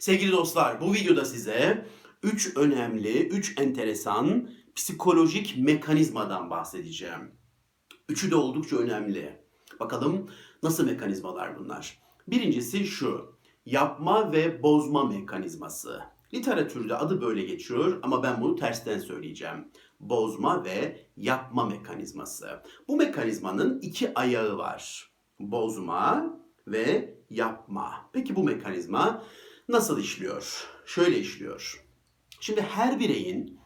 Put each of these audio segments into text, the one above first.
Sevgili dostlar, bu videoda size 3 önemli, 3 enteresan psikolojik mekanizmadan bahsedeceğim. Üçü de oldukça önemli. Bakalım nasıl mekanizmalar bunlar? Birincisi şu, yapma ve bozma mekanizması. Literatürde adı böyle geçiyor ama ben bunu tersten söyleyeceğim. Bozma ve yapma mekanizması. Bu mekanizmanın iki ayağı var. Bozma ve yapma. Peki bu mekanizma nasıl işliyor? Şöyle işliyor. Şimdi her bireyin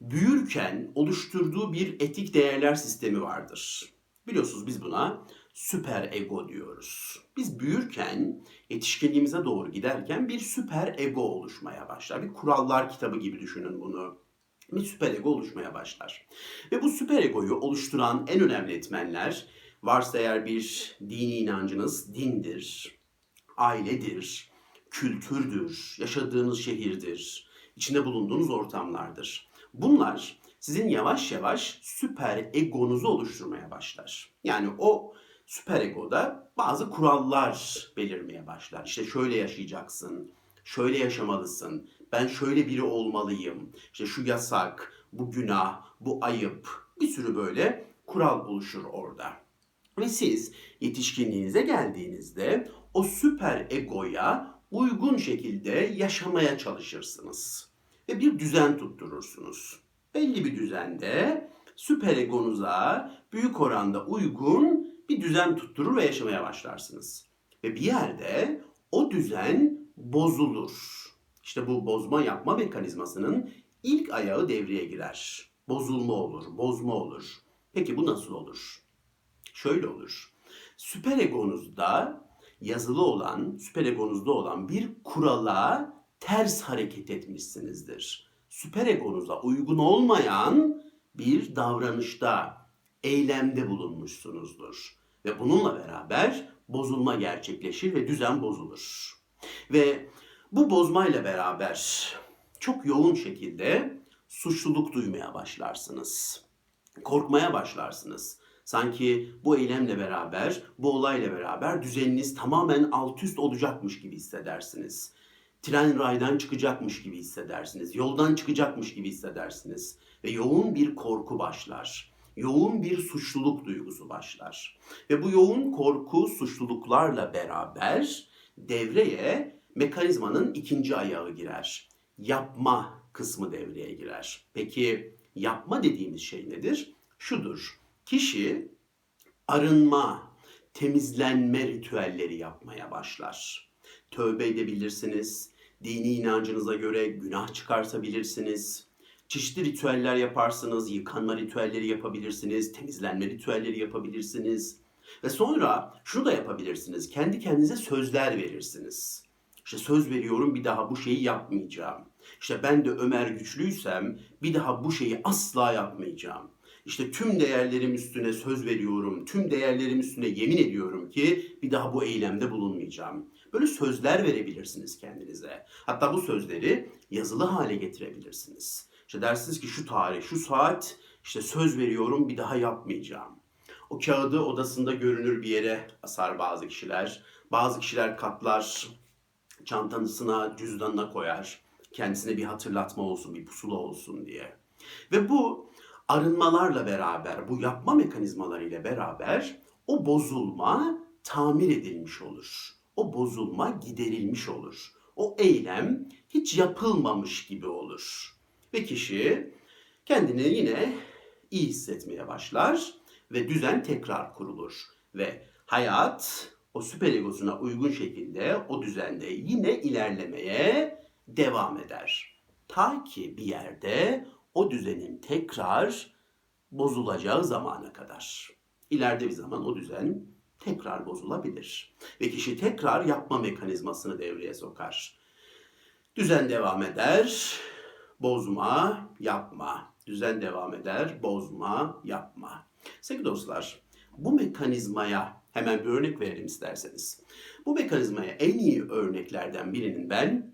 büyürken oluşturduğu bir etik değerler sistemi vardır. Biliyorsunuz biz buna süper ego diyoruz. Biz büyürken, yetişkinliğimize doğru giderken bir süper ego oluşmaya başlar. Bir kurallar kitabı gibi düşünün bunu. Bir süper ego oluşmaya başlar. Ve bu süper egoyu oluşturan en önemli etmenler varsa eğer bir dini inancınız dindir, ailedir, kültürdür, yaşadığınız şehirdir, içinde bulunduğunuz ortamlardır. Bunlar sizin yavaş yavaş süper egonuzu oluşturmaya başlar. Yani o süper egoda bazı kurallar belirmeye başlar. İşte şöyle yaşayacaksın, şöyle yaşamalısın, ben şöyle biri olmalıyım, işte şu yasak, bu günah, bu ayıp, bir sürü böyle kural oluşur orada. Ve siz yetişkinliğinize geldiğinizde o süper egoya uygun şekilde yaşamaya çalışırsınız. Ve bir düzen tutturursunuz. Belli bir düzende süper egonuza büyük oranda uygun bir düzen tutturur ve yaşamaya başlarsınız. Ve bir yerde o düzen bozulur. İşte bu bozma yapma mekanizmasının ilk ayağı devreye girer. Bozulma olur, bozma olur. Peki bu nasıl olur? Şöyle olur. Süper egonuzda yazılı olan, süper egonuzda olan bir kurala ters hareket etmişsinizdir. Süper egonuza uygun olmayan bir davranışta, eylemde bulunmuşsunuzdur. Ve bununla beraber bozulma gerçekleşir ve düzen bozulur. Ve bu bozmayla beraber çok yoğun şekilde suçluluk duymaya başlarsınız. Korkmaya başlarsınız. Sanki bu eylemle beraber, bu olayla beraber düzeniniz tamamen alt üst olacakmış gibi hissedersiniz. Tren raydan çıkacakmış gibi hissedersiniz. Yoldan çıkacakmış gibi hissedersiniz. Ve yoğun bir korku başlar. Yoğun bir suçluluk duygusu başlar. Ve bu yoğun korku, suçluluklarla beraber devreye mekanizmanın ikinci ayağı girer. Yapma kısmı devreye girer. Peki yapma dediğimiz şey nedir? Şudur. Kişi arınma, temizlenme ritüelleri yapmaya başlar. Tövbe edebilirsiniz. Dini inancınıza göre günah çıkartabilirsiniz. Çeşitli ritüeller yaparsınız, yıkanma ritüelleri yapabilirsiniz, temizlenme ritüelleri yapabilirsiniz. Ve sonra şunu da yapabilirsiniz. Kendi kendinize sözler verirsiniz. İşte söz veriyorum bir daha bu şeyi yapmayacağım. İşte ben de Ömer güçlüysem bir daha bu şeyi asla yapmayacağım. İşte tüm değerlerim üstüne söz veriyorum, tüm değerlerim üstüne yemin ediyorum ki bir daha bu eylemde bulunmayacağım. Böyle sözler verebilirsiniz kendinize. Hatta bu sözleri yazılı hale getirebilirsiniz. İşte dersiniz ki şu tarih, şu saat işte söz veriyorum bir daha yapmayacağım. O kağıdı odasında görünür bir yere asar bazı kişiler. Bazı kişiler katlar, çantasına, cüzdanına koyar. Kendisine bir hatırlatma olsun, bir pusula olsun diye. Ve bu arınmalarla beraber, bu yapma mekanizmalarıyla beraber o bozulma tamir edilmiş olur. O bozulma giderilmiş olur. O eylem hiç yapılmamış gibi olur. Ve kişi kendini yine iyi hissetmeye başlar ve düzen tekrar kurulur. Ve hayat o süper egosuna uygun şekilde o düzende yine ilerlemeye devam eder. Ta ki bir yerde o düzenin tekrar bozulacağı zamana kadar. İleride bir zaman o düzen tekrar bozulabilir. Ve kişi tekrar yapma mekanizmasını devreye sokar. Düzen devam eder, bozma, yapma. Düzen devam eder, bozma, yapma. Sevgili dostlar, bu mekanizmaya hemen bir örnek verelim isterseniz. Bu mekanizmaya en iyi örneklerden birinin ben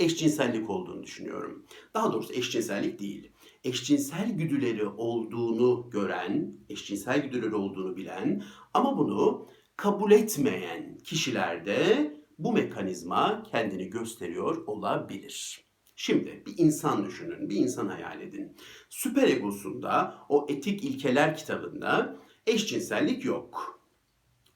eşcinsellik olduğunu düşünüyorum. Daha doğrusu eşcinsellik değil. Eşcinsel güdüleri olduğunu gören, eşcinsel güdüleri olduğunu bilen ama bunu kabul etmeyen kişilerde bu mekanizma kendini gösteriyor olabilir. Şimdi bir insan düşünün, bir insan hayal edin. Süper egosunda o etik ilkeler kitabında eşcinsellik yok.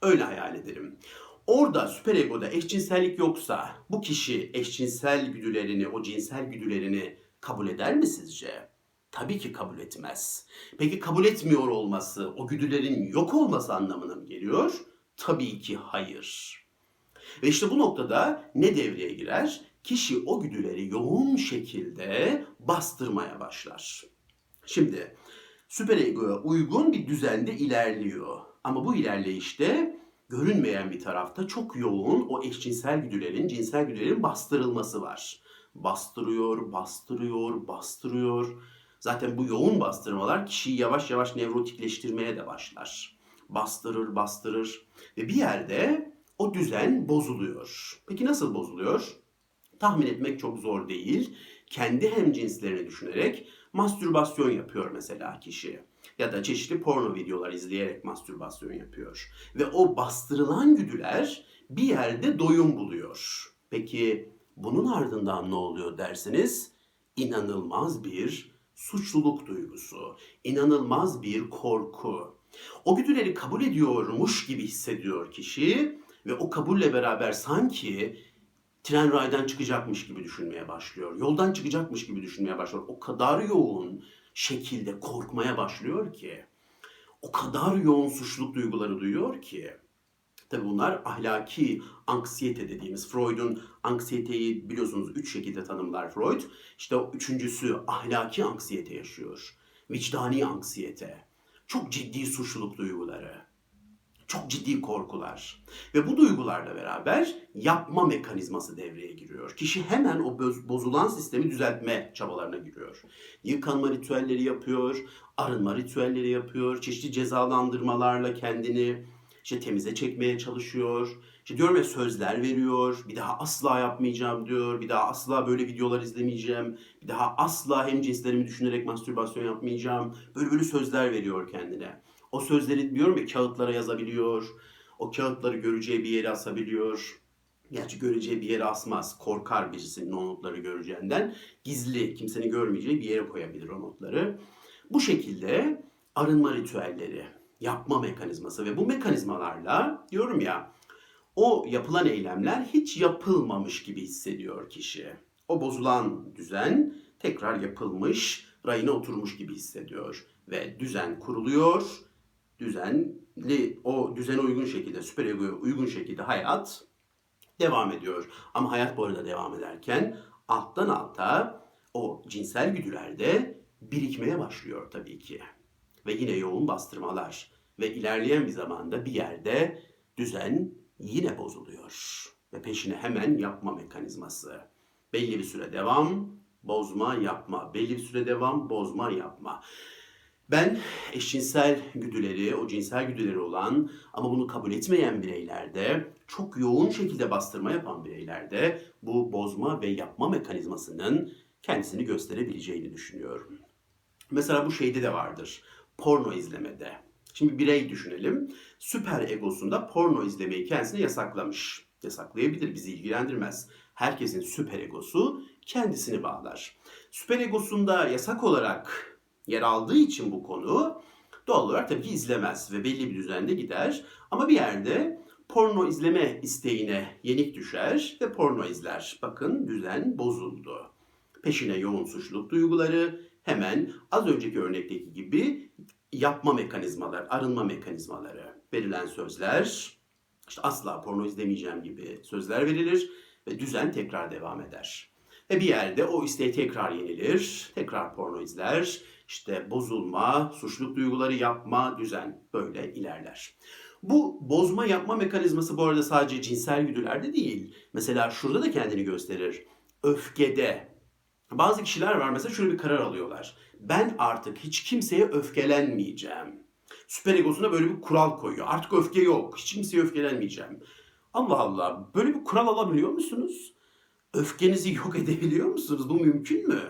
Öyle hayal edelim. Orada süper egoda eşcinsellik yoksa bu kişi eşcinsel güdülerini, o cinsel güdülerini kabul eder mi sizce? Tabii ki kabul etmez. Peki kabul etmiyor olması, o güdülerin yok olması anlamına mı geliyor? Tabii ki hayır. Ve işte bu noktada ne devreye girer? Kişi o güdüleri yoğun şekilde bastırmaya başlar. Şimdi süper egoya uygun bir düzende ilerliyor. Ama bu ilerleyişte görünmeyen bir tarafta çok yoğun o eşcinsel güdülerin, cinsel güdülerin bastırılması var. Bastırıyor, bastırıyor, bastırıyor. Zaten bu yoğun bastırmalar kişiyi yavaş yavaş nevrotikleştirmeye de başlar. Bastırır, bastırır ve bir yerde o düzen bozuluyor. Peki nasıl bozuluyor? Tahmin etmek çok zor değil. Kendi hemcinslerini düşünerek mastürbasyon yapıyor mesela kişi. Ya da çeşitli porno videolar izleyerek mastürbasyon yapıyor. Ve o bastırılan güdüler bir yerde doyum buluyor. Peki bunun ardından ne oluyor dersiniz? İnanılmaz bir suçluluk duygusu, inanılmaz bir korku. O güdüleri kabul ediyormuş gibi hissediyor kişi ve o kabulle beraber sanki tren raydan çıkacakmış gibi düşünmeye başlıyor. Yoldan çıkacakmış gibi düşünmeye başlıyor. O kadar yoğun şekilde korkmaya başlıyor ki. O kadar yoğun suçluluk duyguları duyuyor ki. Tabii bunlar ahlaki anksiyete dediğimiz Freud'un anksiyeteyi biliyorsunuz üç şekilde tanımlar Freud. İşte o üçüncüsü ahlaki anksiyete yaşıyor. Vicdani anksiyete. Çok ciddi suçluluk duyguları. Çok ciddi korkular. Ve bu duygularla beraber yapma mekanizması devreye giriyor. Kişi hemen o boz- bozulan sistemi düzeltme çabalarına giriyor. Yıkanma ritüelleri yapıyor, arınma ritüelleri yapıyor, çeşitli cezalandırmalarla kendini işte temize çekmeye çalışıyor. İşte diyorum ya sözler veriyor. Bir daha asla yapmayacağım diyor. Bir daha asla böyle videolar izlemeyeceğim. Bir daha asla hem cinslerimi düşünerek mastürbasyon yapmayacağım. Böyle böyle sözler veriyor kendine. O sözleri diyorum ya kağıtlara yazabiliyor. O kağıtları göreceği bir yere asabiliyor. Gerçi göreceği bir yere asmaz. Korkar birisinin o notları göreceğinden. Gizli, kimsenin görmeyeceği bir yere koyabilir o notları. Bu şekilde arınma ritüelleri, yapma mekanizması ve bu mekanizmalarla diyorum ya o yapılan eylemler hiç yapılmamış gibi hissediyor kişi. O bozulan düzen tekrar yapılmış, rayına oturmuş gibi hissediyor ve düzen kuruluyor. Düzenli o düzene uygun şekilde, süper egoya uygun şekilde hayat devam ediyor. Ama hayat bu arada devam ederken alttan alta o cinsel güdülerde birikmeye başlıyor tabii ki. Ve yine yoğun bastırmalar ve ilerleyen bir zamanda bir yerde düzen yine bozuluyor. Ve peşine hemen yapma mekanizması. Belli bir süre devam, bozma, yapma. Belli bir süre devam, bozma, yapma. Ben eşcinsel güdüleri, o cinsel güdüleri olan ama bunu kabul etmeyen bireylerde, çok yoğun şekilde bastırma yapan bireylerde bu bozma ve yapma mekanizmasının kendisini gösterebileceğini düşünüyorum. Mesela bu şeyde de vardır. Porno izlemede. Şimdi birey düşünelim. Süper egosunda porno izlemeyi kendisine yasaklamış. Yasaklayabilir, bizi ilgilendirmez. Herkesin süper egosu kendisini bağlar. Süper egosunda yasak olarak yer aldığı için bu konu doğal olarak tabii ki izlemez ve belli bir düzende gider. Ama bir yerde porno izleme isteğine yenik düşer ve porno izler. Bakın düzen bozuldu. Peşine yoğun suçluluk duyguları hemen az önceki örnekteki gibi yapma mekanizmalar, arınma mekanizmaları, verilen sözler, işte asla porno izlemeyeceğim gibi sözler verilir ve düzen tekrar devam eder. Ve bir yerde o isteği tekrar yenilir, tekrar porno izler, işte bozulma, suçluluk duyguları yapma, düzen böyle ilerler. Bu bozma yapma mekanizması bu arada sadece cinsel güdülerde değil. Mesela şurada da kendini gösterir. Öfkede. Bazı kişiler var mesela şöyle bir karar alıyorlar. Ben artık hiç kimseye öfkelenmeyeceğim. Süper egosuna böyle bir kural koyuyor. Artık öfke yok. Hiç kimseye öfkelenmeyeceğim. Allah Allah. Böyle bir kural alabiliyor musunuz? Öfkenizi yok edebiliyor musunuz? Bu mümkün mü?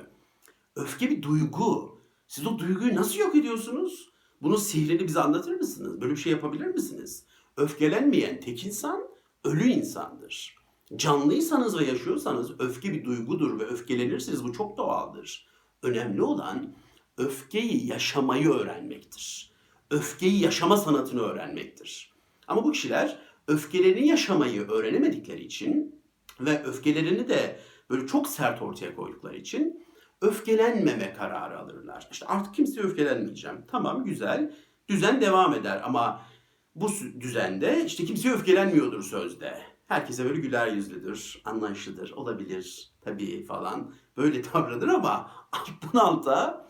Öfke bir duygu. Siz o duyguyu nasıl yok ediyorsunuz? Bunun sihrini bize anlatır mısınız? Böyle bir şey yapabilir misiniz? Öfkelenmeyen tek insan ölü insandır. Canlıysanız ve yaşıyorsanız öfke bir duygudur ve öfkelenirsiniz bu çok doğaldır. Önemli olan öfkeyi yaşamayı öğrenmektir. Öfkeyi yaşama sanatını öğrenmektir. Ama bu kişiler öfkelerini yaşamayı öğrenemedikleri için ve öfkelerini de böyle çok sert ortaya koydukları için öfkelenmeme kararı alırlar. İşte artık kimseye öfkelenmeyeceğim. Tamam güzel. Düzen devam eder ama bu düzende işte kimseye öfkelenmiyordur sözde. Herkese böyle güler yüzlüdür, anlayışlıdır, olabilir tabii falan. Böyle davranır ama alttan alta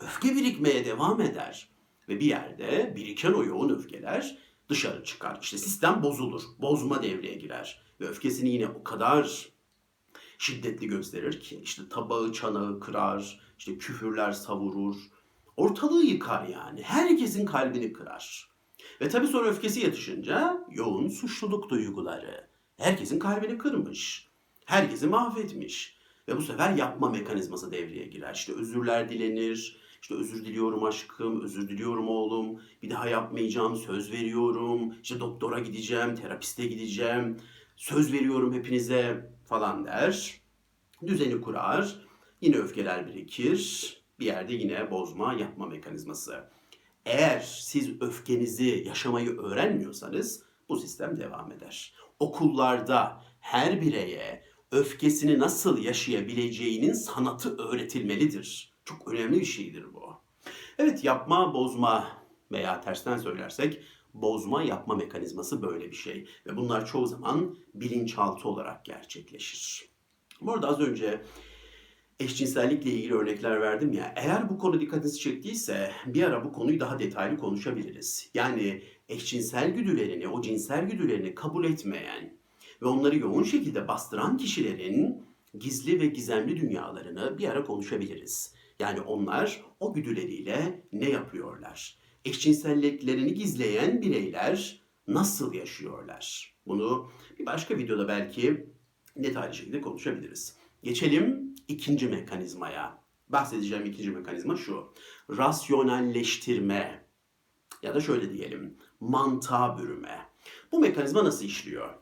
öfke birikmeye devam eder. Ve bir yerde biriken o yoğun öfkeler dışarı çıkar. İşte sistem bozulur, bozma devreye girer. Ve öfkesini yine o kadar şiddetli gösterir ki işte tabağı çanağı kırar, işte küfürler savurur. Ortalığı yıkar yani. Herkesin kalbini kırar. Ve tabii sonra öfkesi yatışınca yoğun suçluluk duyguları. Herkesin kalbini kırmış. Herkesi mahvetmiş. Ve bu sefer yapma mekanizması devreye girer. İşte özürler dilenir. İşte özür diliyorum aşkım, özür diliyorum oğlum. Bir daha yapmayacağım, söz veriyorum. İşte doktora gideceğim, terapiste gideceğim. Söz veriyorum hepinize falan der. Düzeni kurar. Yine öfkeler birikir. Bir yerde yine bozma, yapma mekanizması. Eğer siz öfkenizi yaşamayı öğrenmiyorsanız bu sistem devam eder. Okullarda her bireye öfkesini nasıl yaşayabileceğinin sanatı öğretilmelidir. Çok önemli bir şeydir bu. Evet yapma, bozma veya tersten söylersek bozma yapma mekanizması böyle bir şey. Ve bunlar çoğu zaman bilinçaltı olarak gerçekleşir. Bu arada az önce eşcinsellikle ilgili örnekler verdim ya. Eğer bu konu dikkatinizi çektiyse bir ara bu konuyu daha detaylı konuşabiliriz. Yani eşcinsel güdülerini, o cinsel güdülerini kabul etmeyen ve onları yoğun şekilde bastıran kişilerin gizli ve gizemli dünyalarını bir ara konuşabiliriz. Yani onlar o güdüleriyle ne yapıyorlar? Eşcinselliklerini gizleyen bireyler nasıl yaşıyorlar? Bunu bir başka videoda belki detaylı şekilde konuşabiliriz. Geçelim ikinci mekanizmaya. Bahsedeceğim ikinci mekanizma şu. Rasyonelleştirme ya da şöyle diyelim mantığa bürüme. Bu mekanizma nasıl işliyor?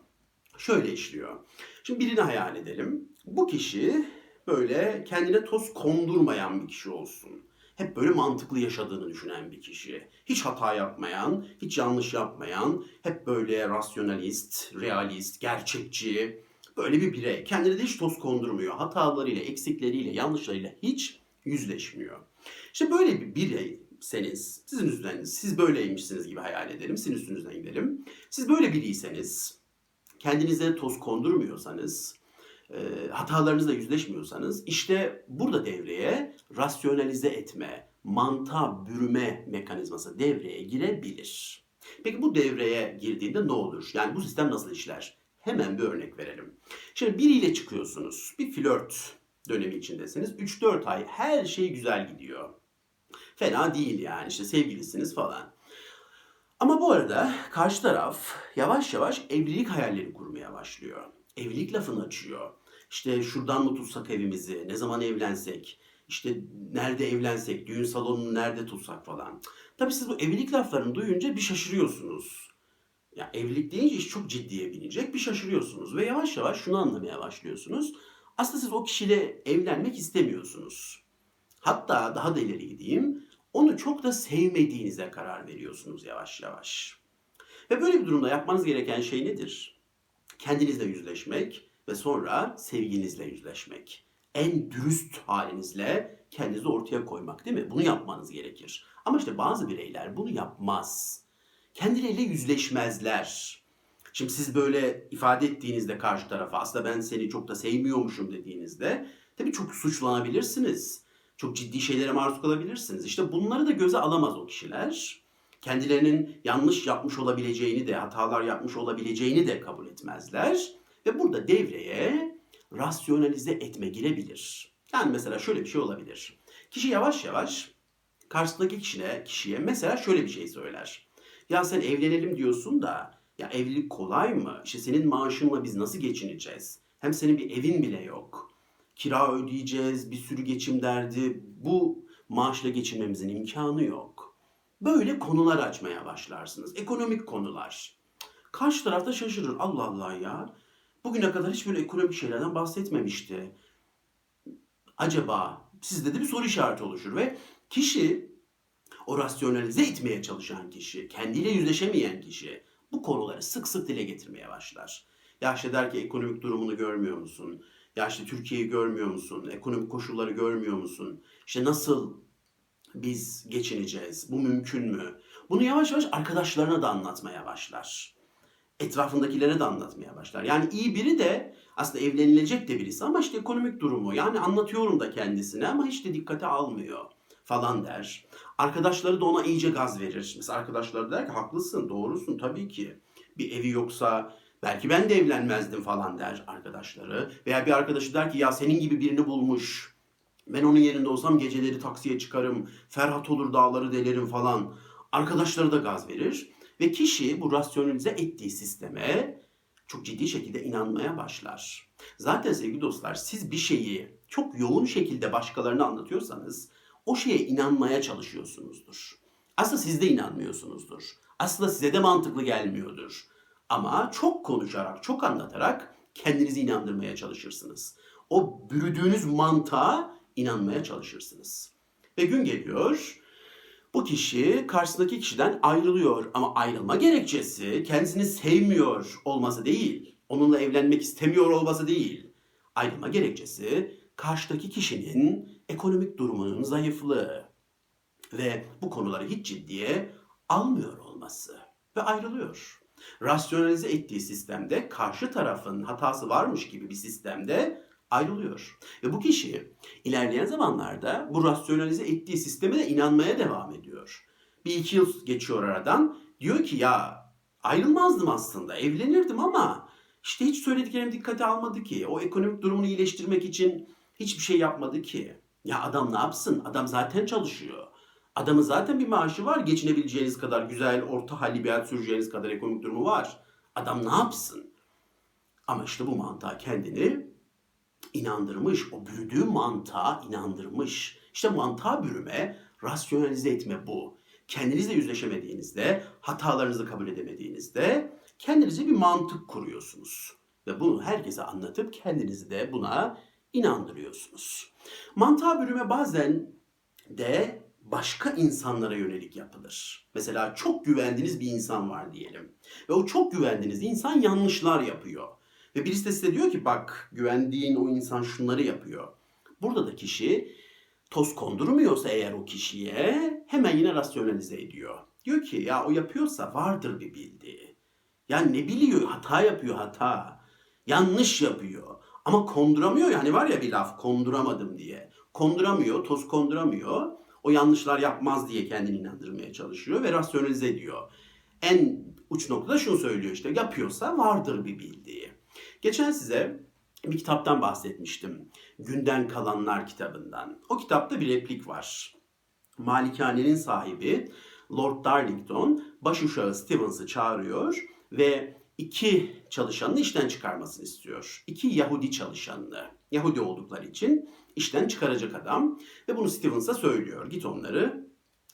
Şöyle işliyor. Şimdi birini hayal edelim. Bu kişi böyle kendine toz kondurmayan bir kişi olsun. Hep böyle mantıklı yaşadığını düşünen bir kişi. Hiç hata yapmayan, hiç yanlış yapmayan, hep böyle rasyonalist, realist, gerçekçi, böyle bir birey. Kendine de hiç toz kondurmuyor. Hatalarıyla, eksikleriyle, yanlışlarıyla hiç yüzleşmiyor. İşte böyle bir bireyseniz, sizin üzerinizden, siz böyleymişsiniz gibi hayal edelim, sizin üstünüzden gidelim. Siz böyle biriyseniz, kendinize toz kondurmuyorsanız, e, hatalarınızla yüzleşmiyorsanız işte burada devreye rasyonalize etme, mantığa bürüme mekanizması devreye girebilir. Peki bu devreye girdiğinde ne olur? Yani bu sistem nasıl işler? Hemen bir örnek verelim. Şimdi biriyle çıkıyorsunuz. Bir flört dönemi içindesiniz. 3-4 ay her şey güzel gidiyor. Fena değil yani işte sevgilisiniz falan. Ama bu arada karşı taraf yavaş yavaş evlilik hayalleri kurmaya başlıyor. Evlilik lafını açıyor. İşte şuradan mı tutsak evimizi, ne zaman evlensek, işte nerede evlensek, düğün salonunu nerede tutsak falan. Tabii siz bu evlilik laflarını duyunca bir şaşırıyorsunuz. Ya evlilik deyince iş çok ciddiye binecek bir şaşırıyorsunuz ve yavaş yavaş şunu anlamaya başlıyorsunuz. Aslında siz o kişiyle evlenmek istemiyorsunuz. Hatta daha da ileri gideyim, onu çok da sevmediğinize karar veriyorsunuz yavaş yavaş. Ve böyle bir durumda yapmanız gereken şey nedir? Kendinizle yüzleşmek ve sonra sevginizle yüzleşmek. En dürüst halinizle kendinizi ortaya koymak değil mi? Bunu yapmanız gerekir. Ama işte bazı bireyler bunu yapmaz. Kendileriyle yüzleşmezler. Şimdi siz böyle ifade ettiğinizde karşı tarafa aslında ben seni çok da sevmiyormuşum dediğinizde tabii çok suçlanabilirsiniz. Çok ciddi şeylere maruz kalabilirsiniz. İşte bunları da göze alamaz o kişiler. Kendilerinin yanlış yapmış olabileceğini de, hatalar yapmış olabileceğini de kabul etmezler. Ve burada devreye rasyonalize etme girebilir. Yani mesela şöyle bir şey olabilir. Kişi yavaş yavaş karşısındaki kişine, kişiye mesela şöyle bir şey söyler. Ya sen evlenelim diyorsun da ya evlilik kolay mı? İşte senin maaşınla biz nasıl geçineceğiz? Hem senin bir evin bile yok. Kira ödeyeceğiz, bir sürü geçim derdi. Bu maaşla geçinmemizin imkanı yok. Böyle konular açmaya başlarsınız. Ekonomik konular. Karşı tarafta şaşırır. Allah Allah ya. bugüne kadar hiç böyle ekonomik şeylerden bahsetmemişti. Acaba sizde de bir soru işareti oluşur ve kişi o rasyonalize etmeye çalışan kişi, kendiyle yüzleşemeyen kişi bu konuları sık sık dile getirmeye başlar. Ya işte der ki ekonomik durumunu görmüyor musun? Ya işte Türkiye'yi görmüyor musun? Ekonomik koşulları görmüyor musun? İşte nasıl biz geçineceğiz? Bu mümkün mü? Bunu yavaş yavaş arkadaşlarına da anlatmaya başlar. Etrafındakilere de anlatmaya başlar. Yani iyi biri de aslında evlenilecek de birisi ama işte ekonomik durumu yani anlatıyorum da kendisine ama hiç de dikkate almıyor falan der. Arkadaşları da ona iyice gaz verir. Mesela arkadaşları der ki haklısın, doğrusun tabii ki. Bir evi yoksa belki ben de evlenmezdim falan der arkadaşları. Veya bir arkadaşı der ki ya senin gibi birini bulmuş. Ben onun yerinde olsam geceleri taksiye çıkarım. Ferhat olur dağları delerim falan. Arkadaşları da gaz verir. Ve kişi bu rasyonalize ettiği sisteme çok ciddi şekilde inanmaya başlar. Zaten sevgili dostlar siz bir şeyi çok yoğun şekilde başkalarına anlatıyorsanız o şeye inanmaya çalışıyorsunuzdur. Aslında siz de inanmıyorsunuzdur. Aslında size de mantıklı gelmiyordur. Ama çok konuşarak, çok anlatarak kendinizi inandırmaya çalışırsınız. O bürüdüğünüz mantığa inanmaya çalışırsınız. Ve gün geliyor, bu kişi karşısındaki kişiden ayrılıyor ama ayrılma gerekçesi kendisini sevmiyor olması değil, onunla evlenmek istemiyor olması değil. Ayrılma gerekçesi karşıdaki kişinin ekonomik durumunun zayıflığı ve bu konuları hiç ciddiye almıyor olması ve ayrılıyor. Rasyonalize ettiği sistemde karşı tarafın hatası varmış gibi bir sistemde ayrılıyor. Ve bu kişi ilerleyen zamanlarda bu rasyonalize ettiği sisteme de inanmaya devam ediyor. Bir iki yıl geçiyor aradan. Diyor ki ya ayrılmazdım aslında evlenirdim ama işte hiç söylediklerimi dikkate almadı ki. O ekonomik durumunu iyileştirmek için hiçbir şey yapmadı ki. Ya adam ne yapsın? Adam zaten çalışıyor. Adamın zaten bir maaşı var. Geçinebileceğiniz kadar güzel, orta halli bir hayat süreceğiniz kadar ekonomik durumu var. Adam ne yapsın? Ama işte bu mantığa kendini inandırmış. O bürüdüğü mantığa inandırmış. İşte mantığa bürüme, rasyonalize etme bu. Kendinizle yüzleşemediğinizde, hatalarınızı kabul edemediğinizde kendinize bir mantık kuruyorsunuz. Ve bunu herkese anlatıp kendinizi de buna inandırıyorsunuz. Mantığa bürüme bazen de başka insanlara yönelik yapılır. Mesela çok güvendiğiniz bir insan var diyelim. Ve o çok güvendiğiniz insan yanlışlar yapıyor. Ve birisi de size diyor ki bak güvendiğin o insan şunları yapıyor. Burada da kişi toz kondurmuyorsa eğer o kişiye hemen yine rasyonalize ediyor. Diyor ki ya o yapıyorsa vardır bir bildiği. Ya ne biliyor? Hata yapıyor hata. Yanlış yapıyor. Ama konduramıyor yani var ya bir laf konduramadım diye. Konduramıyor, toz konduramıyor. O yanlışlar yapmaz diye kendini inandırmaya çalışıyor ve rasyonalize ediyor. En uç noktada şunu söylüyor işte yapıyorsa vardır bir bildiği. Geçen size bir kitaptan bahsetmiştim. Günden Kalanlar kitabından. O kitapta bir replik var. Malikanenin sahibi Lord Darlington başuşağı Stevens'ı çağırıyor ve iki çalışanını işten çıkarmasını istiyor. İki Yahudi çalışanını. Yahudi oldukları için işten çıkaracak adam ve bunu Stevens'a söylüyor. Git onları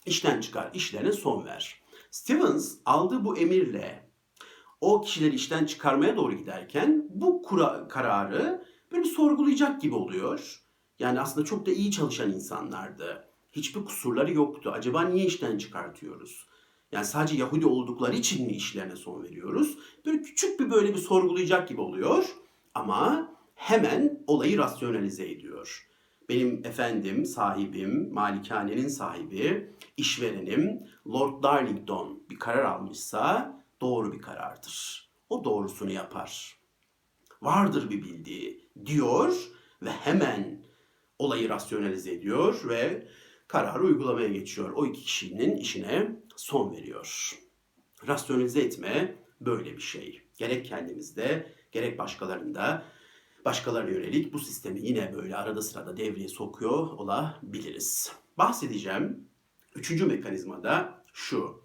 işten çıkar, işlerine son ver. Stevens aldığı bu emirle o kişileri işten çıkarmaya doğru giderken bu kura, kararı böyle sorgulayacak gibi oluyor. Yani aslında çok da iyi çalışan insanlardı. Hiçbir kusurları yoktu. Acaba niye işten çıkartıyoruz? Yani sadece Yahudi oldukları için mi işlerine son veriyoruz? Böyle küçük bir böyle bir sorgulayacak gibi oluyor. Ama hemen olayı rasyonalize ediyor. Benim efendim, sahibim, malikanenin sahibi, işverenim Lord Darlington bir karar almışsa doğru bir karardır. O doğrusunu yapar. Vardır bir bildiği diyor ve hemen olayı rasyonalize ediyor ve kararı uygulamaya geçiyor. O iki kişinin işine son veriyor. Rasyonalize etme böyle bir şey. Gerek kendimizde gerek başkalarında başkalarına yönelik bu sistemi yine böyle arada sırada devreye sokuyor olabiliriz. Bahsedeceğim üçüncü mekanizma da şu.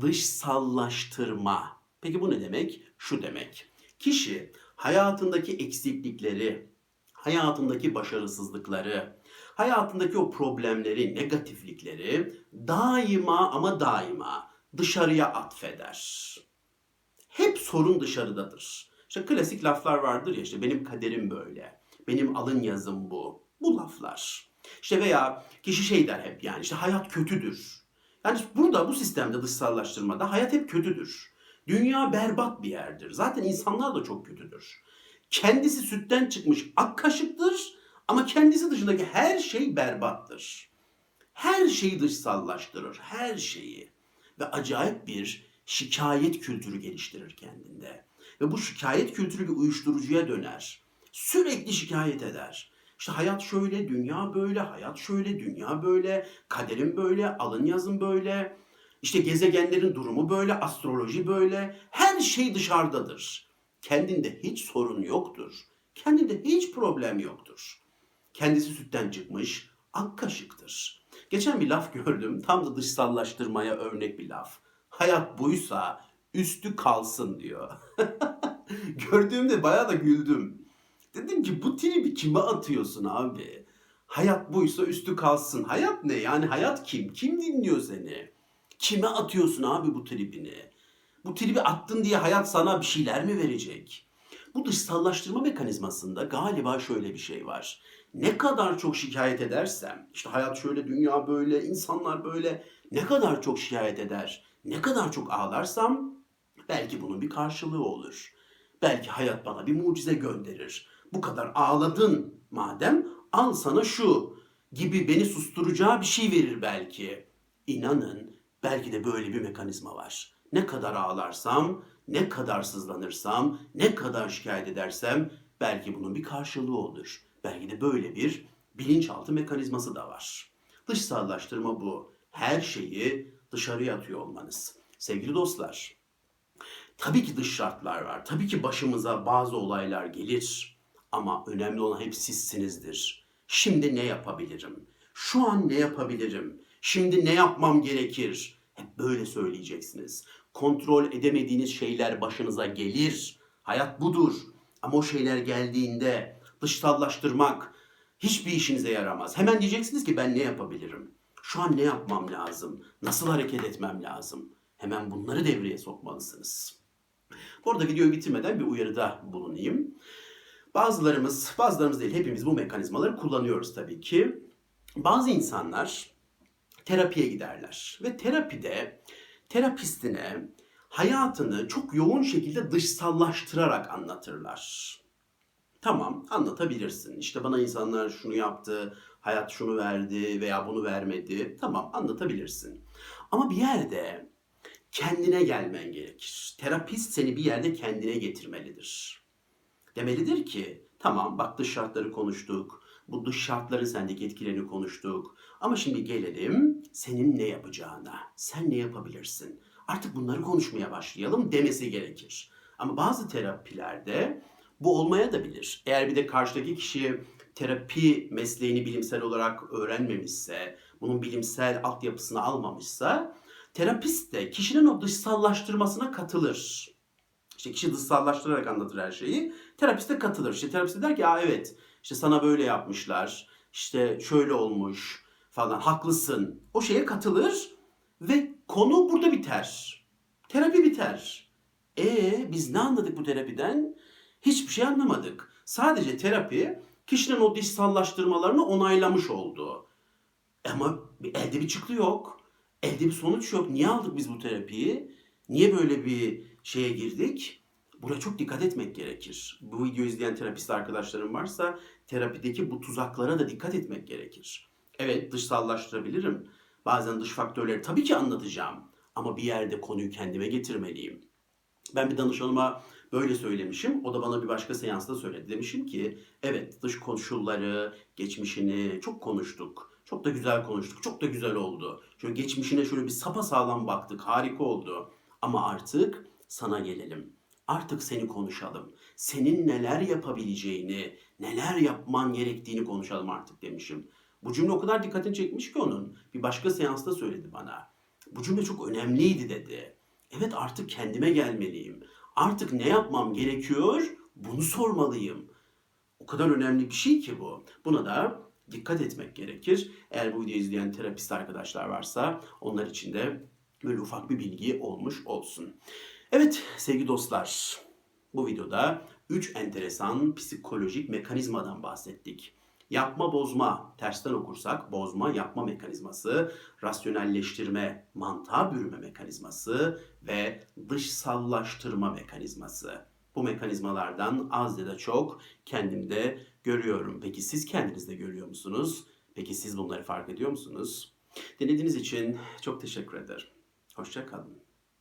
Dışsallaştırma. Peki bu ne demek? Şu demek. Kişi hayatındaki eksiklikleri, hayatındaki başarısızlıkları, hayatındaki o problemleri, negatiflikleri daima ama daima dışarıya atfeder. Hep sorun dışarıdadır. İşte klasik laflar vardır ya işte benim kaderim böyle. Benim alın yazım bu. Bu laflar. İşte veya kişi şey der hep yani işte hayat kötüdür. Yani burada bu sistemde dışsallaştırmada hayat hep kötüdür. Dünya berbat bir yerdir. Zaten insanlar da çok kötüdür. Kendisi sütten çıkmış ak kaşıktır ama kendisi dışındaki her şey berbattır. Her şeyi dışsallaştırır, her şeyi. Ve acayip bir şikayet kültürü geliştirir kendinde. Ve bu şikayet kültürü bir uyuşturucuya döner. Sürekli şikayet eder. İşte hayat şöyle, dünya böyle, hayat şöyle, dünya böyle, kaderim böyle, alın yazım böyle. İşte gezegenlerin durumu böyle, astroloji böyle. Her şey dışarıdadır. Kendinde hiç sorun yoktur. Kendinde hiç problem yoktur. Kendisi sütten çıkmış, ak kaşıktır. Geçen bir laf gördüm. Tam da dışsallaştırmaya örnek bir laf. Hayat buysa üstü kalsın diyor. Gördüğümde bayağı da güldüm. Dedim ki bu tribi kime atıyorsun abi? Hayat buysa üstü kalsın. Hayat ne? Yani hayat kim? Kim dinliyor seni? Kime atıyorsun abi bu tribini? Bu tribi attın diye hayat sana bir şeyler mi verecek? Bu dışsallaştırma mekanizmasında galiba şöyle bir şey var. Ne kadar çok şikayet edersem, işte hayat şöyle, dünya böyle, insanlar böyle, ne kadar çok şikayet eder, ne kadar çok ağlarsam belki bunun bir karşılığı olur. Belki hayat bana bir mucize gönderir. Bu kadar ağladın madem al sana şu gibi beni susturacağı bir şey verir belki. İnanın belki de böyle bir mekanizma var. Ne kadar ağlarsam, ne kadar sızlanırsam, ne kadar şikayet edersem belki bunun bir karşılığı olur. Belki de böyle bir bilinçaltı mekanizması da var. Dışsallaştırma bu. Her şeyi dışarıya atıyor olmanız. Sevgili dostlar, tabii ki dış şartlar var. Tabii ki başımıza bazı olaylar gelir. Ama önemli olan hep sizsinizdir. Şimdi ne yapabilirim? Şu an ne yapabilirim? Şimdi ne yapmam gerekir? Hep böyle söyleyeceksiniz. Kontrol edemediğiniz şeyler başınıza gelir. Hayat budur. Ama o şeyler geldiğinde dışsallaştırmak hiçbir işinize yaramaz. Hemen diyeceksiniz ki ben ne yapabilirim? Şu an ne yapmam lazım? Nasıl hareket etmem lazım? Hemen bunları devreye sokmalısınız. Bu arada videoyu bitirmeden bir uyarıda bulunayım. Bazılarımız, bazılarımız değil hepimiz bu mekanizmaları kullanıyoruz tabii ki. Bazı insanlar terapiye giderler ve terapide terapistine hayatını çok yoğun şekilde dışsallaştırarak anlatırlar. Tamam anlatabilirsin. İşte bana insanlar şunu yaptı, hayat şunu verdi veya bunu vermedi. Tamam anlatabilirsin. Ama bir yerde kendine gelmen gerekir. Terapist seni bir yerde kendine getirmelidir. Demelidir ki tamam bak dış şartları konuştuk. Bu dış şartların sendeki etkilerini konuştuk. Ama şimdi gelelim senin ne yapacağına. Sen ne yapabilirsin? Artık bunları konuşmaya başlayalım demesi gerekir. Ama bazı terapilerde bu olmaya da bilir. Eğer bir de karşıdaki kişi terapi mesleğini bilimsel olarak öğrenmemişse, bunun bilimsel altyapısını almamışsa, terapist de kişinin o dışsallaştırmasına katılır. İşte kişi dışsallaştırarak anlatır her şeyi. Terapist de katılır. İşte terapist de der ki Aa, evet işte sana böyle yapmışlar. işte şöyle olmuş falan haklısın. O şeye katılır ve konu burada biter. Terapi biter. E biz ne anladık bu terapiden? Hiçbir şey anlamadık. Sadece terapi kişinin o dışsallaştırmalarını onaylamış oldu. Ama elde bir çıktı yok. Elde bir sonuç yok. Niye aldık biz bu terapiyi? Niye böyle bir şeye girdik? Buna çok dikkat etmek gerekir. Bu videoyu izleyen terapist arkadaşlarım varsa terapideki bu tuzaklara da dikkat etmek gerekir. Evet dışsallaştırabilirim. Bazen dış faktörleri tabii ki anlatacağım. Ama bir yerde konuyu kendime getirmeliyim. Ben bir danışanıma böyle söylemişim. O da bana bir başka seansta söyledi. Demişim ki evet dış koşulları, geçmişini çok konuştuk. Çok da güzel konuştuk. Çok da güzel oldu. Şöyle geçmişine şöyle bir sapa sağlam baktık. Harika oldu. Ama artık sana gelelim. Artık seni konuşalım. Senin neler yapabileceğini, neler yapman gerektiğini konuşalım artık demişim. Bu cümle o kadar dikkatini çekmiş ki onun. Bir başka seansta söyledi bana. Bu cümle çok önemliydi dedi. Evet artık kendime gelmeliyim. Artık ne yapmam gerekiyor? Bunu sormalıyım. O kadar önemli bir şey ki bu. Buna da dikkat etmek gerekir. Eğer bu videoyu izleyen terapist arkadaşlar varsa onlar için de böyle ufak bir bilgi olmuş olsun. Evet sevgili dostlar. Bu videoda 3 enteresan psikolojik mekanizmadan bahsettik. Yapma bozma, tersten okursak bozma yapma mekanizması, rasyonelleştirme, mantığa bürüme mekanizması ve dışsallaştırma mekanizması. Bu mekanizmalardan az ya da çok kendimde görüyorum. Peki siz kendinizde görüyor musunuz? Peki siz bunları fark ediyor musunuz? Dinlediğiniz için çok teşekkür ederim. Hoşça kalın.